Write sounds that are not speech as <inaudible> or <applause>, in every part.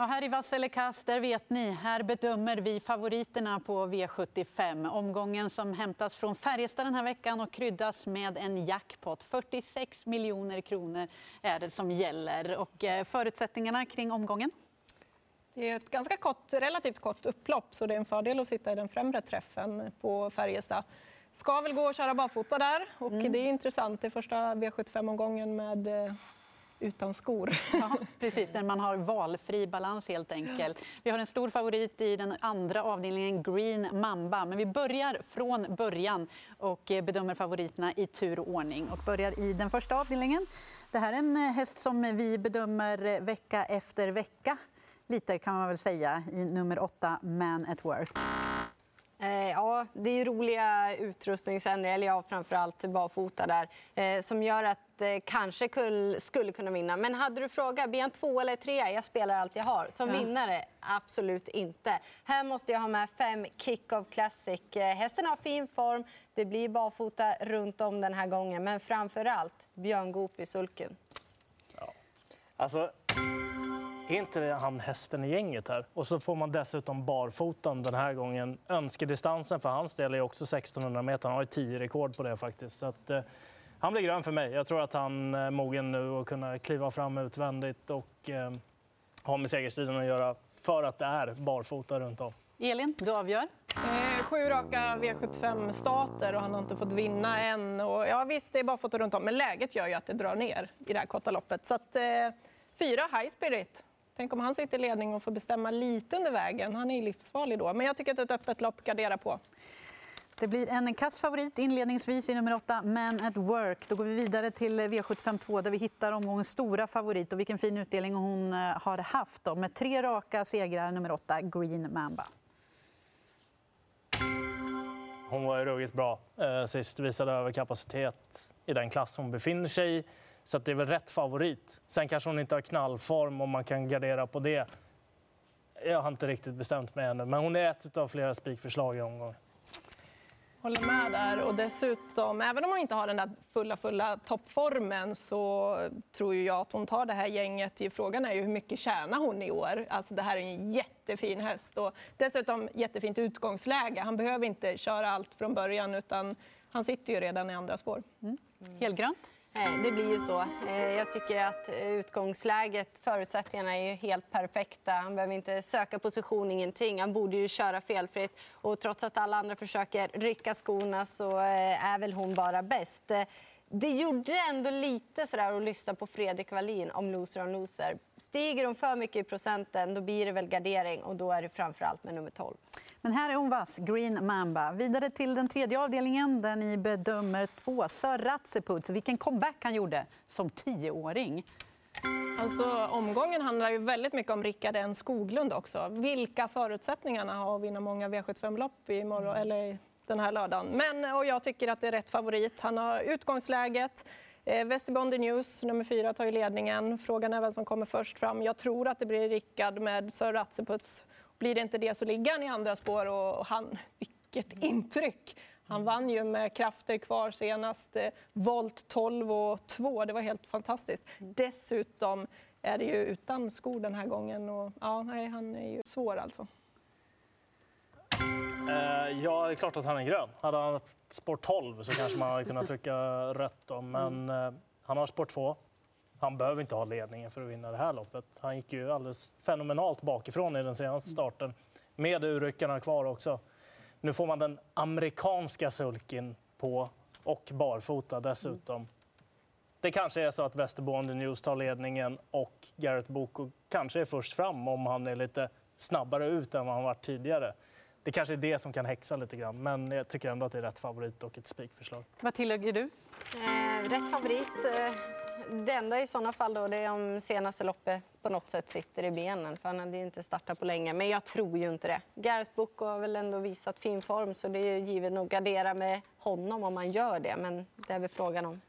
Ja, här i Vasselekast, där vet ni, här bedömer vi favoriterna på V75. Omgången som hämtas från Färjestad den här veckan och kryddas med en jackpot. 46 miljoner kronor är det som gäller. Och eh, förutsättningarna kring omgången? Det är ett ganska kort, relativt kort upplopp så det är en fördel att sitta i den främre träffen på Färjestad. Ska väl gå att köra barfota där och mm. det är intressant. Det är första V75-omgången med eh, utan skor. Ja, <laughs> precis, där man har valfri balans helt enkelt. Vi har en stor favorit i den andra avdelningen, Green Mamba. Men vi börjar från början och bedömer favoriterna i tur och ordning. Och börjar i den första avdelningen. Det här är en häst som vi bedömer vecka efter vecka. Lite kan man väl säga i nummer åtta, Man at Work. Eh, ja, det är roliga utrustningsändringar, eller ja, framförallt barfota där, eh, som gör att eh, kanske kull, skulle kunna vinna. Men hade du frågat, blir han två eller tre? Jag spelar allt jag har. Som ja. vinnare, absolut inte. Här måste jag ha med fem Kick-Off Classic. Eh, hästen har fin form, det blir barfota runt om den här gången. Men framför allt Björn Goop i sulken. Ja. Alltså, är inte han hästen i gänget här? Och så får man dessutom barfotan den här gången. Önskedistansen för hans del är också 1600 meter. Han har ju 10 rekord på det faktiskt. Så att, eh, han blir grön för mig. Jag tror att han är mogen nu att kunna kliva fram utvändigt och eh, ha med segerstriden att göra för att det är barfota runt om. Elin, du avgör. Eh, sju raka V75-starter och han har inte fått vinna än. Och, ja, visst, det är barfota runt om, men läget gör ju att det drar ner i det här korta loppet. Så att, eh, fyra High Spirit Tänk om han sitter i ledning och får bestämma lite under vägen. Han är livsfarlig då. Men jag tycker att ett öppet lopp garderar på. Det blir en kass favorit inledningsvis i nummer 8, Man at Work. Då går vi vidare till V752 där vi hittar omgångens stora favorit. Och vilken fin utdelning hon eh, har haft då, med tre raka segrar, nummer 8, Green Mamba. Hon var ju ruggigt bra eh, sist, visade överkapacitet i den klass hon befinner sig i. Så det är väl rätt favorit. Sen kanske hon inte har knallform om man kan gardera på det. Jag har inte riktigt bestämt mig ännu, men hon är ett av flera spikförslag i omgången. Håller med där. Och dessutom, även om hon inte har den där fulla, fulla toppformen så tror jag att hon tar det här gänget. Frågan är ju hur mycket tjänar hon i år? Alltså det här är en jättefin häst och dessutom jättefint utgångsläge. Han behöver inte köra allt från början utan han sitter ju redan i andra spår. Mm. Helgrönt? Det blir ju så. Eh, jag tycker att eh, utgångsläget, förutsättningarna är helt perfekta. Han behöver inte söka position, ingenting. Han borde ju köra felfritt. Och trots att alla andra försöker rycka skorna så eh, är väl hon bara bäst. Det gjorde ändå lite sådär att lyssna på Fredrik Wallin om loser on loser. Stiger hon för mycket i procenten då blir det väl gardering och då är det framför allt med nummer 12. Men här är hon vass, Green Mamba. Vidare till den tredje avdelningen där ni bedömer två Sir Ratseputs. Vilken comeback han gjorde som tioåring. Alltså, omgången handlar ju väldigt mycket om Rickard N Skoglund också. Vilka förutsättningarna har att vinna många V75-lopp imorgon, mm. eller den här lördagen. Men, och jag tycker att det är rätt favorit. Han har utgångsläget. Eh, Västerbondi News, nummer fyra, tar ju ledningen. Frågan är vem som kommer först fram. Jag tror att det blir Rickard med Sir Ratseputs. Blir det inte det så ligger han i andra spår. Och han, vilket intryck! Han vann ju med krafter kvar senast. Eh, volt 12 och 2. Det var helt fantastiskt. Dessutom är det ju utan skor den här gången. Och, ja, nej, han är ju svår alltså. Eh, ja, det är klart att han är grön. Hade han sport 12 så kanske man hade kunnat trycka rött. Då. Men mm. eh, han har sport 2. Han behöver inte ha ledningen för att vinna det här loppet. Han gick ju alldeles fenomenalt bakifrån i den senaste starten. Med urryckarna kvar också. Nu får man den amerikanska sulkin på och barfota dessutom. Det kanske är så att Västerboende News tar ledningen och Garrett Boko kanske är först fram om han är lite snabbare ut än vad han varit tidigare det kanske är det som kan häxa lite grann. Men jag tycker ändå att det är rätt favorit och ett spikförslag. Vad tillägger du? Eh, rätt favorit. Eh, det enda i sådana fall då, det är om senaste loppet på något sätt sitter i benen. För han hade ju inte startat på länge. Men jag tror ju inte det. Gareth Book har väl ändå visat fin form så det är givet att gardera med honom om man gör det. Men det är väl frågan om.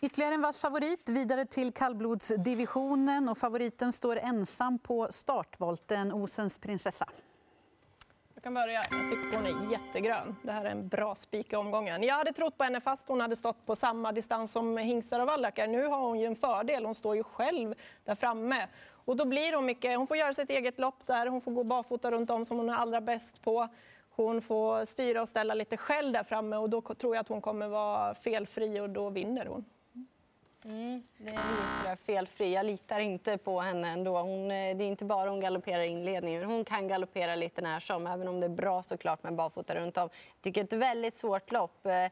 Ytterligare en vass favorit vidare till kallblodsdivisionen och favoriten står ensam på startvolten, Osens prinsessa. Jag kan börja. Jag tycker hon är jättegrön. Det här är en bra spik i omgången. Jag hade trott på henne fast hon hade stått på samma distans som hingstar och vallackar. Nu har hon ju en fördel. Hon står ju själv där framme. Och då blir hon mycket, hon får göra sitt eget lopp där. Hon får gå barfota runt om som hon är allra bäst på. Hon får styra och ställa lite själv där framme och då tror jag att hon kommer vara felfri och då vinner hon. Mm, det är just det där felfri. Jag litar inte på henne ändå. Hon, eh, det är inte bara hon galopperar i inledningen. Hon kan galoppera lite när som, även om det är bra såklart med barfota runt om. Jag tycker det är ett väldigt svårt lopp. Eh,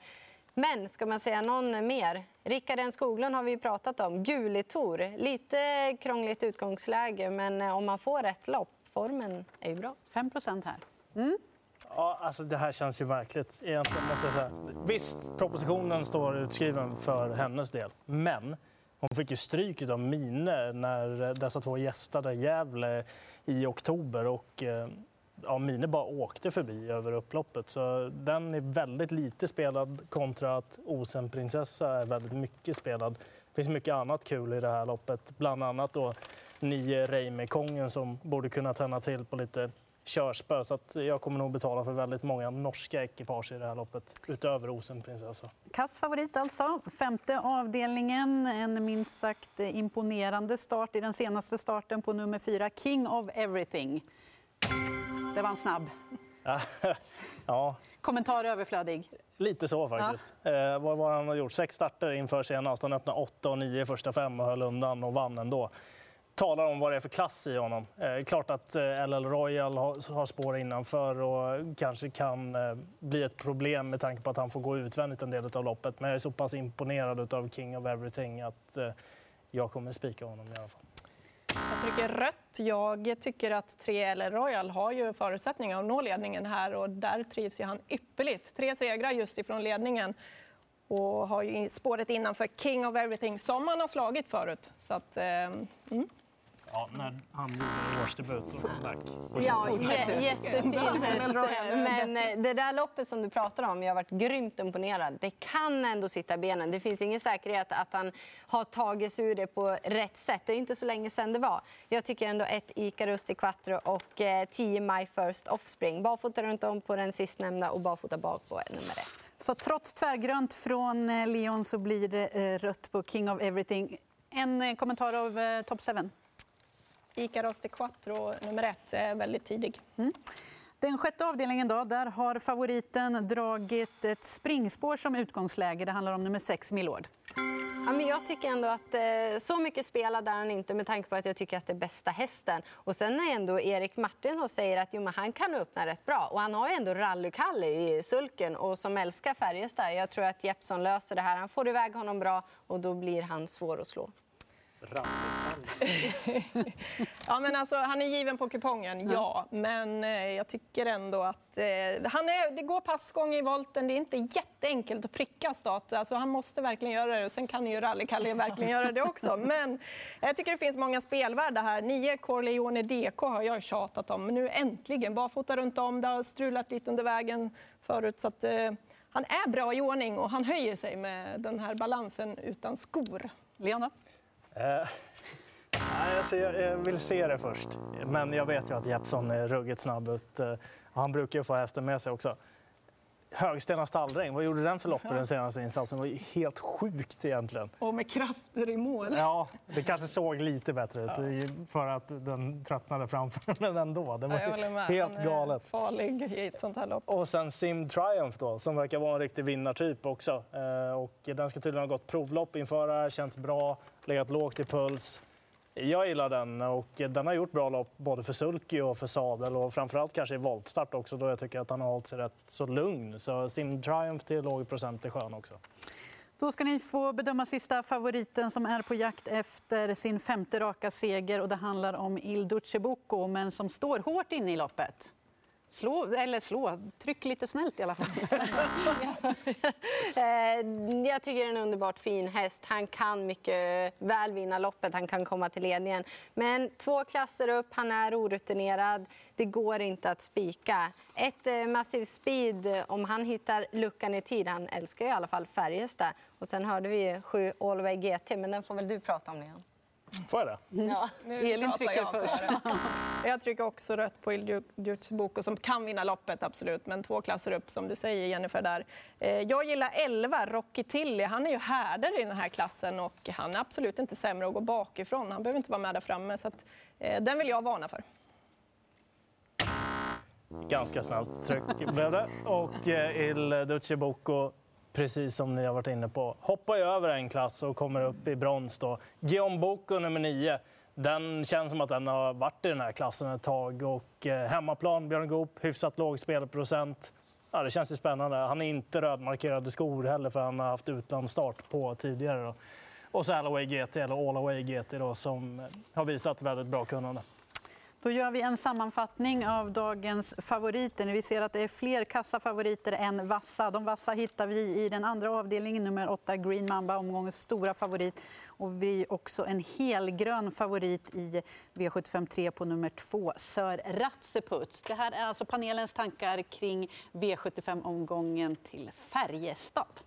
men ska man säga någon mer? Rickard N Skoglund har vi pratat om. Gulitor. Lite krångligt utgångsläge, men eh, om man får rätt lopp, formen är ju bra. 5% här. Mm. Ja, alltså det här känns ju verkligt. Egentligen måste jag säga. Visst, propositionen står utskriven för hennes del, men hon fick ju stryk av Mine när dessa två gästade Gävle i oktober och eh, ja, Mine bara åkte förbi över upploppet. Så den är väldigt lite spelad kontra att Osen prinsessa är väldigt mycket spelad. Det finns mycket annat kul i det här loppet, bland annat då nio Reimekongen som borde kunna tända till på lite körspö. Så att jag kommer nog betala för väldigt många norska ekipage i det här loppet, utöver Osen prinsessa. Kass favorit alltså. Femte avdelningen. En minst sagt imponerande start i den senaste starten på nummer fyra, King of Everything. Det var en snabb. <laughs> ja. Kommentar överflödig. Lite så faktiskt. Ja. Eh, vad var han har gjort? Sex starter inför senast. Han öppnade åtta och nio första fem och höll undan och vann ändå talar om vad det är för klass i honom. Eh, klart att eh, LL Royal har, har spår innanför och kanske kan eh, bli ett problem med tanke på att han får gå utvändigt en del av loppet. Men jag är så pass imponerad av King of Everything att eh, jag kommer spika honom i alla fall. Jag trycker rött. Jag tycker att 3 LL Royal har ju förutsättningar att nå ledningen här och där trivs ju han ypperligt. Tre segrar just ifrån ledningen och har ju spåret innanför King of Everything som han har slagit förut. Så att, eh, mm. Ja, när han gjorde årsdebut och back. Ja, jättefin häst. Men eh, det där loppet som du pratar om, jag har varit grymt imponerad. Det kan ändå sitta benen. Det finns ingen säkerhet att han har tagit sig ur det på rätt sätt. Det är inte så länge sedan det var. Jag tycker ändå ett Icarus de Quattro och 10 eh, My First Offspring. Barfota runt om på den sistnämnda och barfota bak på nummer ett. Så trots tvärgrönt från eh, Leon så blir det rött på King of Everything. En kommentar av Top 7? Icaros de Quattro, nummer ett, är väldigt tidig. Mm. Den sjätte avdelningen då, där har favoriten dragit ett springspår som utgångsläge. Det handlar om nummer sex, Milord. Ja, men jag tycker ändå att eh, så mycket spelade han inte med tanke på att jag tycker att det är bästa hästen. Och sen är ändå Erik Martinsson säger att jo, han kan öppna rätt bra. Och han har ju ändå rallykalle i sulken och som älskar Färjestad. Jag tror att Jeppsson löser det här. Han får iväg honom bra och då blir han svår att slå. <laughs> ja, men alltså, han är given på kupongen, ja. Men eh, jag tycker ändå att eh, han är, det går passgång i volten. Det är inte jätteenkelt att pricka stat. Alltså, han måste verkligen göra det. Och sen kan ju Rally-Kalle verkligen göra det också. Men jag tycker det finns många spelvärda här. Nio Corleone DK har jag tjatat om. Men nu äntligen barfota runt om. Det har strulat lite under vägen förut. Så att, eh, han är bra i ordning och han höjer sig med den här balansen utan skor. Leona? Eh, <laughs> alltså jag, vill se det först, men jag vet ju att Jeppsson är ruggigt snabb ut. Eh, han brukar ju få hästen med sig också. Högstena stalldräng, vad gjorde den för lopp i den senaste insatsen? Det var ju helt sjukt egentligen. Och med krafter i mål. Ja, det kanske såg lite bättre ut ja. för att den tröttnade framför men ändå. Det var ja, helt galet. farlig i ett sånt här lopp. Och sen Sim Triumph då, som verkar vara en riktig vinnartyp också. Eh, och den ska tydligen ha gått provlopp inför det här, känns bra, legat lågt i puls. Jag gillar den och den har gjort bra lopp både för sulky och för sadel och framförallt kanske i voltstart också då jag tycker att han har hållit sig rätt så lugn. Så Sim Triumph till låg procent är skön också. Då ska ni få bedöma sista favoriten som är på jakt efter sin femte raka seger och det handlar om Il Duce Bucco men som står hårt inne i loppet. Slå, eller slå, tryck lite snällt i alla fall. <laughs> Eh, jag tycker det är en underbart fin häst. Han kan mycket väl vinna loppet, han kan komma till ledningen. Men två klasser upp, han är orutinerad. Det går inte att spika. Ett eh, massiv speed, om han hittar luckan i tid. Han älskar i alla fall Färjestad. Och sen hörde vi sju Allway GT, men den får väl du prata om, Leon? Får jag det? Ja. Nu Elin trycker jag först. <laughs> Jag trycker också rött på Ildiut Boko som kan vinna loppet, absolut. Men två klasser upp, som du säger, Jennifer. där. Eh, Jag gillar 11, Rocky Tilly. Han är ju härdare i den här klassen och han är absolut inte sämre att gå bakifrån. Han behöver inte vara med där framme. Så att, eh, den vill jag varna för. Ganska snällt tryck blev det. Och eh, Il Duce Bocco, precis som ni har varit inne på, hoppar ju över en klass och kommer upp i brons. Då. Guillaume Boko, nummer nio, den känns som att den har varit i den här klassen ett tag. Och eh, hemmaplan, Björn Goop, hyfsat låg spelprocent. Ja, det känns ju spännande. Han är inte rödmarkerade skor heller för han har haft utlandsstart på tidigare. Då. Och så Allaway GT, eller Allaway GT, då, som har visat väldigt bra kunnande. Då gör vi en sammanfattning av dagens favoriter. Vi ser att det är fler kassafavoriter än vassa. De vassa hittar vi i den andra avdelningen, nummer 8 Green Mamba, omgångens stora favorit. Och vi är också en helgrön favorit i V75 3 på nummer 2, Sir Ratseputs. Det här är alltså panelens tankar kring V75-omgången till Färjestad.